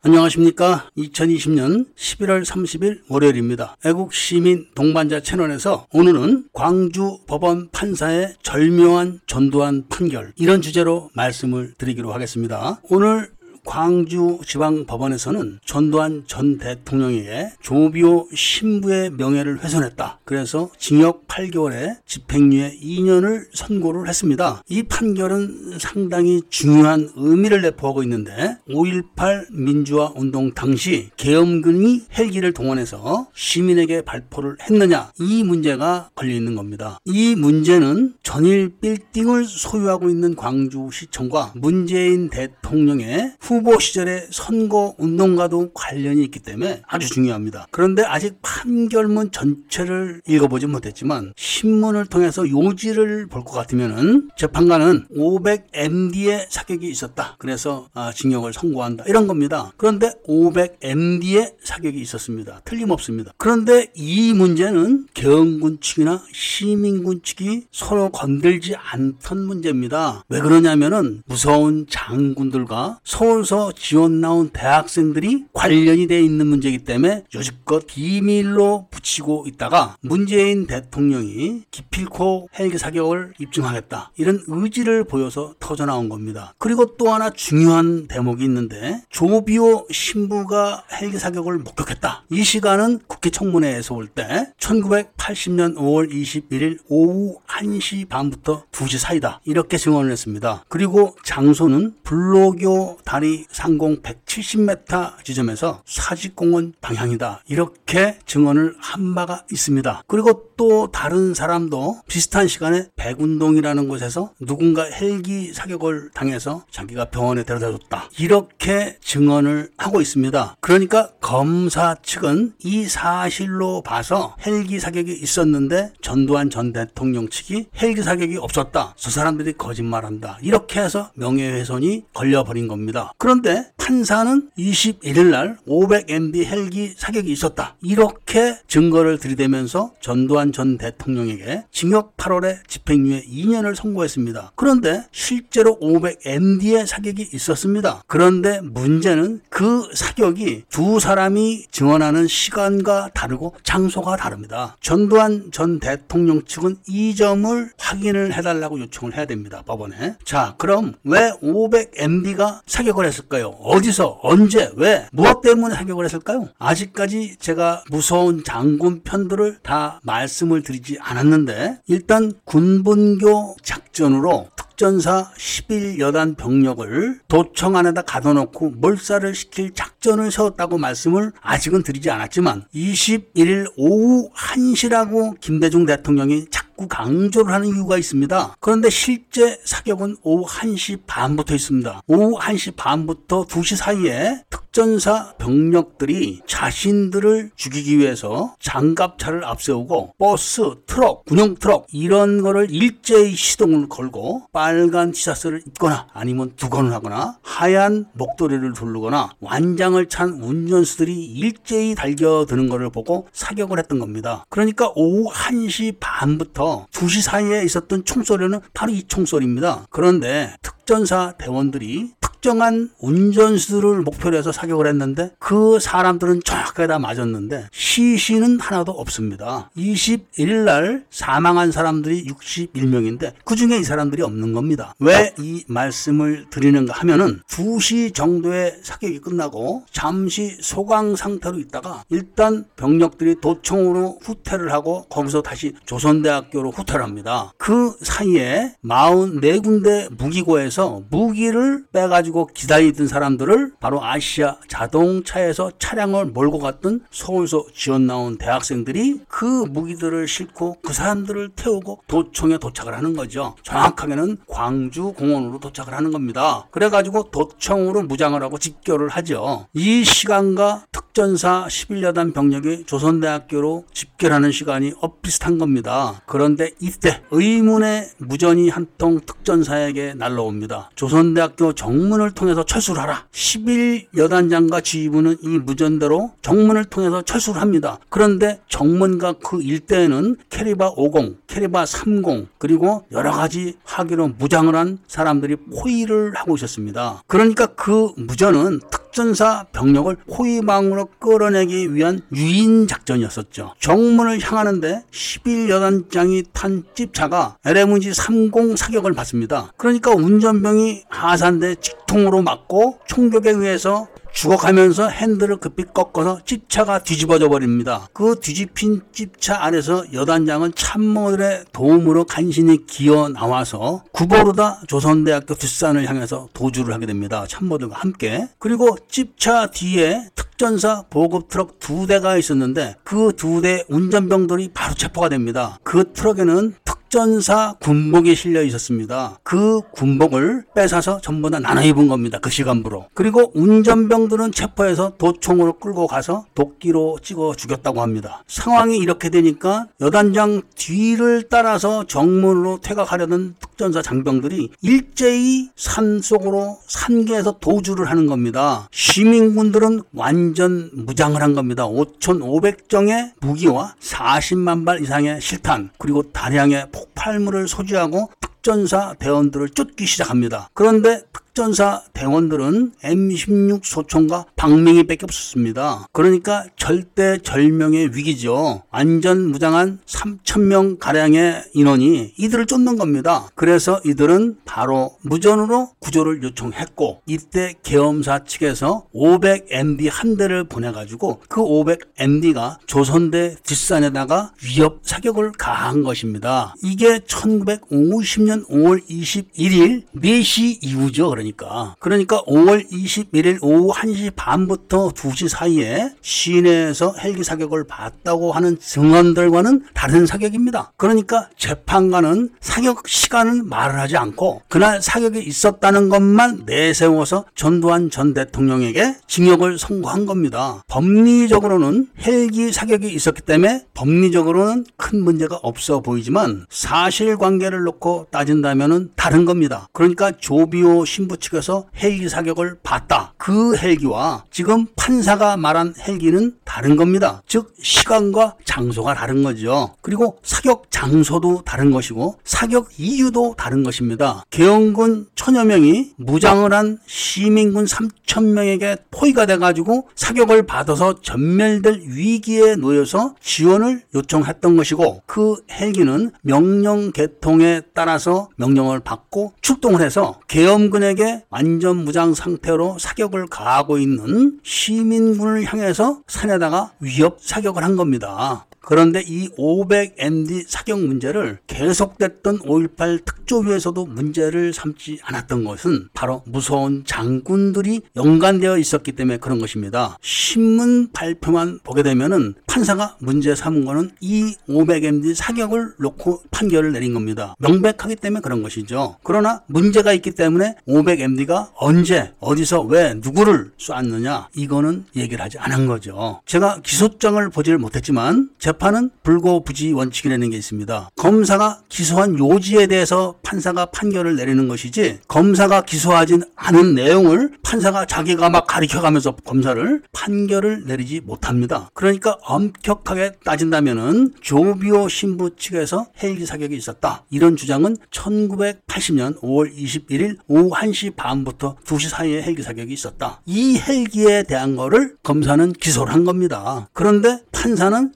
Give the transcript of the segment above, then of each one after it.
안녕하십니까. 2020년 11월 30일 월요일입니다. 애국 시민 동반자 채널에서 오늘은 광주 법원 판사의 절묘한 전두환 판결 이런 주제로 말씀을 드리기로 하겠습니다. 오늘 광주지방법원에서는 전두환 전 대통령에게 조비오 신부의 명예를 훼손했다. 그래서 징역 8개월에 집행유예 2년을 선고를 했습니다. 이 판결은 상당히 중요한 의미를 내포하고 있는데 5.18 민주화 운동 당시 계엄군이 헬기를 동원해서 시민에게 발포를 했느냐 이 문제가 걸려 있는 겁니다. 이 문제는 전일 빌딩을 소유하고 있는 광주시청과 문재인 대통령의 후 후보 시절의 선거 운동과도 관련이 있기 때문에 아주 중요합니다. 그런데 아직 판결문 전체를 읽어보지 못했지만 신문을 통해서 요지를 볼 것 같으면은 재판관은 500MD의 사격이 있었다. 그래서 아, 징역을 선고한다. 이런 겁니다. 그런데 500MD의 사격이 있었습니다. 틀림없습니다. 그런데 이 문제는 경군 측이나 시민군 측이 서로 건들지 않던 문제입니다. 왜 그러냐면은 무서운 장군들과 서울 서울서 지원 나온 대학생들이 관련이 돼 있는 문제이기 때문에 여지껏 비밀로 붙이고 있다가 문재인 대통령이 기필코 헬기 사격을 입증하겠다 이런 의지를 보여서 터져 나온 겁니다. 그리고 또 하나 중요한 대목이 있는데 조비오 신부가 헬기 사격을 목격했다. 이 시간은 국회 청문회에서 올 때 1980년 5월 21일 오후 1시 반부터 2시 사이다. 이렇게 증언을 했습니다. 그리고 장소는 불로교 다리 상공 170m 지점에서 사직공원 방향이다. 이렇게 증언을 한 바가 있습니다. 그리고 또 다른 사람도 비슷한 시간에 백운동이라는 곳에서 누군가 헬기 사격을 당해서 자기가 병원에 데려다 줬다. 이렇게 증언을 하고 있습니다. 그러니까 검사 측은 이 사실로 봐서 헬기 사격이 있었는데 전두환 전 대통령 측이 헬기 사격이 없었다. 저 사람들이 거짓말한다. 이렇게 해서 명예훼손이 걸려버린 겁니다. 그런데 판사는 21일 날 500MB 헬기 사격이 있었다. 이렇게 증거를 들이대면서 전두환 전 대통령에게 징역 8월에 집행유예 2년을 선고했습니다. 그런데 실제로 500MD의 사격이 있었습니다. 그런데 문제는 그 사격이 두 사람 이 증언하는 시간과 다르고 장소가 다릅니다. 전두환 전 대통령 측은 이 점을 확인을 해달라고 요청을 해야 됩니다. 법원에. 자, 그럼 왜 500MD가 사격을 했을까요? 어디서, 언제, 왜, 무엇 때문에 사격을 했을까요? 아직까지 제가 무서운 장군 편들을 다 말씀을 드리지 않았는데, 일단 군분교 작전으로 작전사 11여단 병력을 도청 안에다 가둬놓고 몰살을 시킬 작전을 세웠다고 말씀을 아직은 드리지 않았지만 21일 오후 1시라고 김대중 대통령이 자꾸 강조를 하는 이유가 있습니다. 그런데 실제 사격은 오후 1시 반부터 있습니다. 오후 1시 반부터 2시 사이에 특전사 병력들이 자신들을 죽이기 위해서 장갑차를 앞세우고 버스, 트럭, 군용 트럭 이런 거를 일제히 시동을 걸고 빨간 티셔츠를 입거나 아니면 두건을 하거나 하얀 목도리를 두르거나 완장을 찬 운전수들이 일제히 달겨드는 것을 보고 사격을 했던 겁니다. 그러니까 오후 1시 반부터 2시 사이에 있었던 총소리는 바로 이 총소리입니다. 그런데 특전사 대원들이 특정한 운전수를 목표로 해서 사격을 했는데 그 사람들은 정확하게 다 맞았는데 시신은 하나도 없습니다. 21일 날 사망한 사람들이 61명인데 그 중에 이 사람들이 없는 겁니다. 왜 이 말씀을 드리는가 하면은 2시 정도의 사격이 끝나고 잠시 소강 상태로 있다가 일단 병력들이 도청으로 후퇴를 하고 거기서 다시 조선대학교로 후퇴를 합니다. 그 사이에 44군데 무기고에서 무기를 빼가지고 가지고 기다리던 사람들을 바로 아시아 자동차에서 차량을 몰고 갔던 서울서 지원 나온 대학생들이 그 무기들을 싣고 그 사람들을 태우고 도청에 도착을 하는 거죠. 정확하게는 광주 공원으로 도착을 하는 겁니다. 그래가지고 도청으로 무장을 하고 집결을 하죠. 이 시간과 특전사 11여단 병력이 조선대학교로 집결하는 시간이 엇비슷한 겁니다. 그런데 이때 의문의 무전이 한 통 특전사에게 날라옵니다. 조선대학교 정문 정문을 통해서 철수를 하라. 11 여단장과 지휘부는 이 무전대로 정문을 통해서 철수를 합니다. 그런데 정문과 그 일대에는 캐리바 50, 캐리바 30 그리고 여러 가지 하기로 무장을 한 사람들이 포위를 하고 있었습니다. 그러니까 그 무전은 특 특전사 병력을 호위망으로 끌어내기 위한 유인 작전이었었죠. 정문을 향하는데 11여단장이 탄 집차가 LMG 30 사격을 받습니다. 그러니까 운전병이 하산대 직통으로 맞고 총격에 의해서 죽어가면서 핸들을 급히 꺾어서 집차가 뒤집어져 버립니다. 그 뒤집힌 집차 안에서 여단장은 참모들의 도움으로 간신히 기어 나와서 구보르다 조선대학교 뒷산을 향해서 도주를 하게 됩니다. 참모들과 함께. 그리고 집차 뒤에 특전사 보급 트럭 두 대가 있었는데 그 두 대 운전병들이 바로 체포가 됩니다. 그 트럭에는 특전사 군복이 실려 있었습니다. 그 군복을 뺏어서 전부 다 나눠 입은 겁니다. 그 시간부로. 그리고 운전병들은 체포해서 도총으로 끌고 가서 도끼로 찍어 죽였다고 합니다. 상황이 이렇게 되니까 여단장 뒤를 따라서 정문으로 퇴각하려던 특전사 장병들이 일제히 산 속으로 산계에서 도주를 하는 겁니다. 시민군들은 완전 무장을 한 겁니다. 5,500정의 무기와 40만 발 이상의 실탄 그리고 다량의 폭발물을 소지하고 특전사 대원들을 쫓기 시작합니다. 그런데 특 전사 대원들은 M16 소총과 방맹이밖에 없었습니다. 그러니까 절대 절명의 위기죠. 완전 무장한 3천명 가량의 인원이 이들을 쫓는 겁니다. 그래서 이들은 바로 무전으로 구조를 요청했고 이때 계엄사 측에서 500MD 한 대를 보내가지고 그 500MD가 조선대 뒷산에다가 위협 사격을 가한 것입니다. 이게 1950년 5월 21일 4시 이후죠. 그러 니까. 그러니까 5월 21일 오후 1시 반부터 2시 사이에 시내에서 헬기 사격을 봤다고 하는 증언들과는 다른 사격입니다. 그러니까 재판관은 사격 시간은 말을 하지 않고 그날 사격이 있었다는 것만 내세워서 전두환 전 대통령에게 징역을 선고한 겁니다. 법리적으로는 헬기 사격이 있었기 때문에 법리적으로는 큰 문제가 없어 보이지만 사실관계를 놓고 따진다면 다른 겁니다. 그러니까 조비오 신부 측에서 헬기 사격을 봤다. 그 헬기와 지금 판사가 말한 헬기는 다른 겁니다. 즉 시간과 장소가 다른 거죠. 그리고 사격 장소도 다른 것이고 사격 이유도 다른 것입니다. 개헌군 천여 명이 무장을 한 시민군 3천 명에게 포위가 돼가지고 사격을 받아서 전멸될 위기에 놓여서 지원을 요청했던 것이고 그 헬기는 명령 개통에 따라서 명령을 받고 출동을 해서 계엄군에게 완전 무장 상태로 사격을 가하고 있는 시민군을 향해서 산에다가 위협 사격을 한 겁니다. 그런데 이 500MD 사격 문제를 계속됐던 5.18 특조위에서도 문제를 삼지 않았던 것은 바로 무서운 장군들이 연관되어 있었기 때문에 그런 것입니다. 신문 발표만 보게 되면은 판사가 문제 삼은 거는 이 500MD 사격을 놓고 판결을 내린 겁니다. 명백하기 때문에 그런 것이죠. 그러나 문제가 있기 때문에 500MD가 언제, 어디서, 왜, 누구를 쐈느냐, 이거는 얘기를 하지 않은 거죠. 제가 기소장을 보질 못했지만, 재 판은 불고부지 원칙이라는 게 있습니다. 검사가 기소한 요지에 대해서 판사가 판결을 내리는 것이지 검사가 기소하진 않은 내용을 판사가 자기가 막 가리켜가면서 검사를 판결을 내리지 못합니다. 그러니까 엄격하게 따진다면은 조비오 신부 측에서 헬기 사격이 있었다. 이런 주장은 1980년 5월 21일 오후 1시 반부터 2시 사이에 헬기 사격이 있었다. 이 헬기에 대한 거를 검사는 기소를 한 겁니다. 그런데 판사는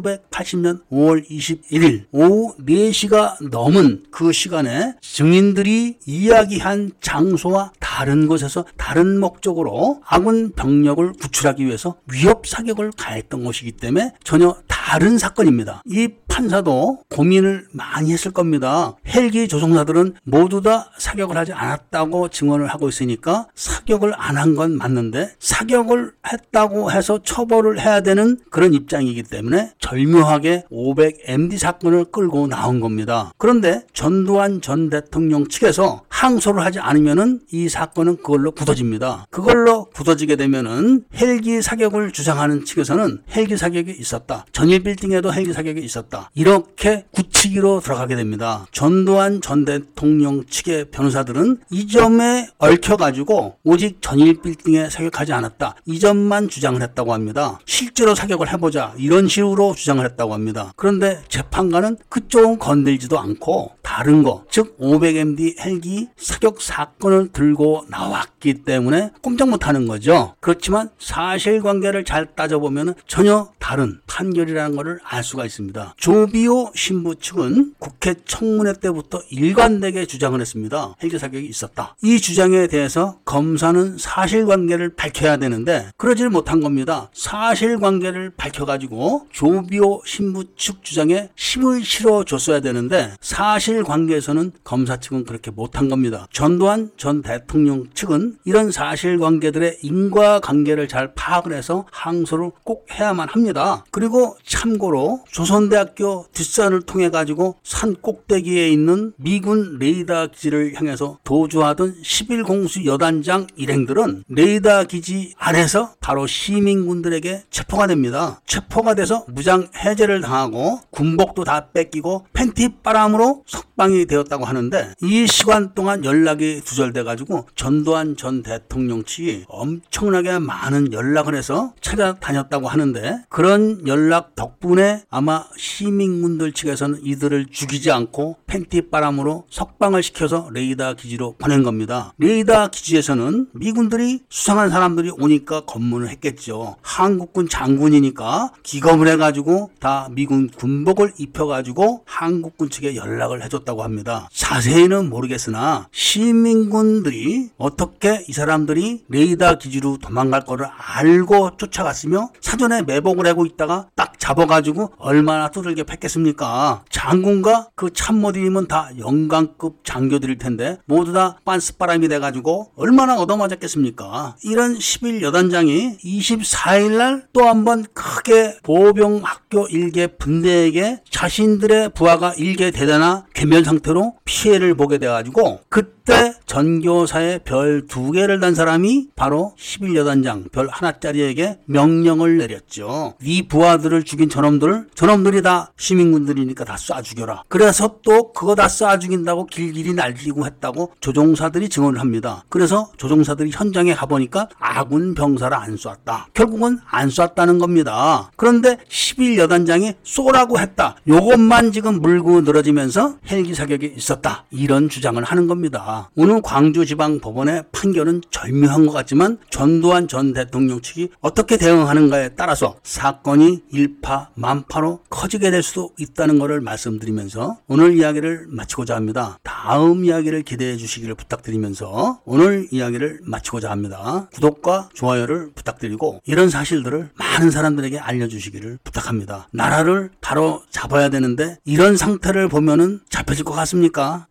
1980년 5월 21일 오후 4시가 넘은 그 시간에 증인들이 이야기한 장소와 다른 곳에서 다른 목적으로 아군 병력을 구출하기 위해서 위협 사격을 가했던 것이기 때문에 전혀 다 른 사건입니다. 이 판사도 고민을 많이 했을 겁니다. 헬기 조종사들은 모두 다 사격을 하지 않았다고 증언을 하고 있으니까 사격을 안 한 건 맞는데 사격을 했다고 해서 처벌을 해야 되는 그런 입장이기 때문에 절묘하게 500MD 사건을 끌고 나온 겁니다. 그런데 전두환 전 대통령 측에서 항소를 하지 않으면은 이 사건은 그걸로 굳어집니다. 그걸로 굳어지게 되면은 헬기 사격을 주장하는 측에서는 헬기 사격이 있었다. 전일 빌딩에도 헬기 사격이 있었다. 이렇게 굳히기로 들어가게 됩니다. 전두환 전 대통령 측의 변호사들은 이 점에 얽혀가지고 오직 전일 빌딩에 사격하지 않았다. 이 점만 주장을 했다고 합니다. 실제로 사격을 해보자. 이런 식으로 주장을 했다고 합니다. 그런데 재판관은 그쪽은 건들지도 않고 다른 거, 즉 500MD 헬기 사격 사건을 들고 나왔기 때문에 꼼짝 못하는 거죠. 그렇지만 사실관계를 잘 따져보면 전혀 다른 판결이라는 것을 알 수가 있습니다. 조비오 신부 측은 국회 청문회 때부터 일관되게 주장을 했습니다. 헬기 사격이 있었다. 이 주장에 대해서 검사는 사실관계를 밝혀야 되는데 그러지를 못한 겁니다. 사실관계를 밝혀가지고 조비오 신부 측 주장에 힘을 실어줬어야 되는데 사실관계에서는 검사 측은 그렇게 못한 겁니다. 전두환 전 대통령 측은 이런 사실관계들의 인과관계를 잘 파악을 해서 항소를 꼭 해야만 합니다. 그리고 참고로 조선대학교 뒷산을 통해 가지고 산 꼭대기에 있는 미군 레이더 기지를 향해서 도주하던 11공수 여단장 일행들은 레이더 기지 안에서 바로 시민군들에게 체포가 됩니다. 체포가 돼서 무장 해제를 당하고 군복도 다 뺏기고 팬티 바람으로 석방이 되었다고 하는데 이 시간 동안 연락이 두절돼 가지고 전두환 전 대통령 측이 엄청나게 많은 연락을 해서 찾아다녔다고 하는데 그런 연락 덕분에 아마 시민군들 측에서는 이들을 죽이지 않고 팬티 바람으로 석방을 시켜서 레이더 기지로 보낸 겁니다. 레이더 기지에서는 미군들이 수상한 사람들이 오니까 검문을 했겠죠. 한국군 장군이니까 기검을 해가지고 다 미군 군복을 입혀가지고 한국군 측에 연락을 해줬다고 합니다. 자세히는 모르겠으나 시민군들이 어떻게 이 사람들이 레이더 기지로 도망갈 거를 알고 쫓아갔으며 사전에 매복을 하고 있다가 딱 잡아가지고 얼마나 두들겨 팼겠습니까? 장군과 그 참모들이면 다 영광급 장교들일 텐데 모두 다 빤스바람이 돼가지고 얼마나 얻어맞았겠습니까? 이런 11 여단장이 24일 날 또 한번 크게 보병 학교 일개 분대에게 자신들의 부하가 일개 대대나 괴면 상태로 피해를 보게 돼가지고 그 때 전교사의 별 두 개를 단 사람이 바로 11여단장 별 하나짜리에게 명령을 내렸죠. 네 부하들을 죽인 저놈들, 저놈들이 다 시민군들이니까 다 쏴 죽여라. 그래서 또 그거 다 쏴 죽인다고 길길이 날리고 했다고 조종사들이 증언을 합니다. 그래서 조종사들이 현장에 가보니까 아군 병사를 안 쐈다. 결국은 안 쐈다는 겁니다. 그런데 11여단장이 쏘라고 했다. 요것만 지금 물고 늘어지면서 헬기 사격이 있었다. 이런 주장을 하는 겁니 다. 오늘 광주지방법원의 판결은 절묘한 것 같지만 전두환 전 대통령 측이 어떻게 대응하는가에 따라서 사건이 일파 만파로 커지게 될 수도 있다는 것을 말씀드리면서 오늘 이야기를 마치고자 합니다. 다음 이야기를 기대해 주시기를 부탁드리면서 오늘 이야기를 마치고자 합니다. 구독과 좋아요를 부탁드리고 이런 사실들을 많은 사람들에게 알려주시기를 부탁합니다. 나라를 바로 잡아야 되는데 이런 상태를 보면은 잡혀질 것 같습니까?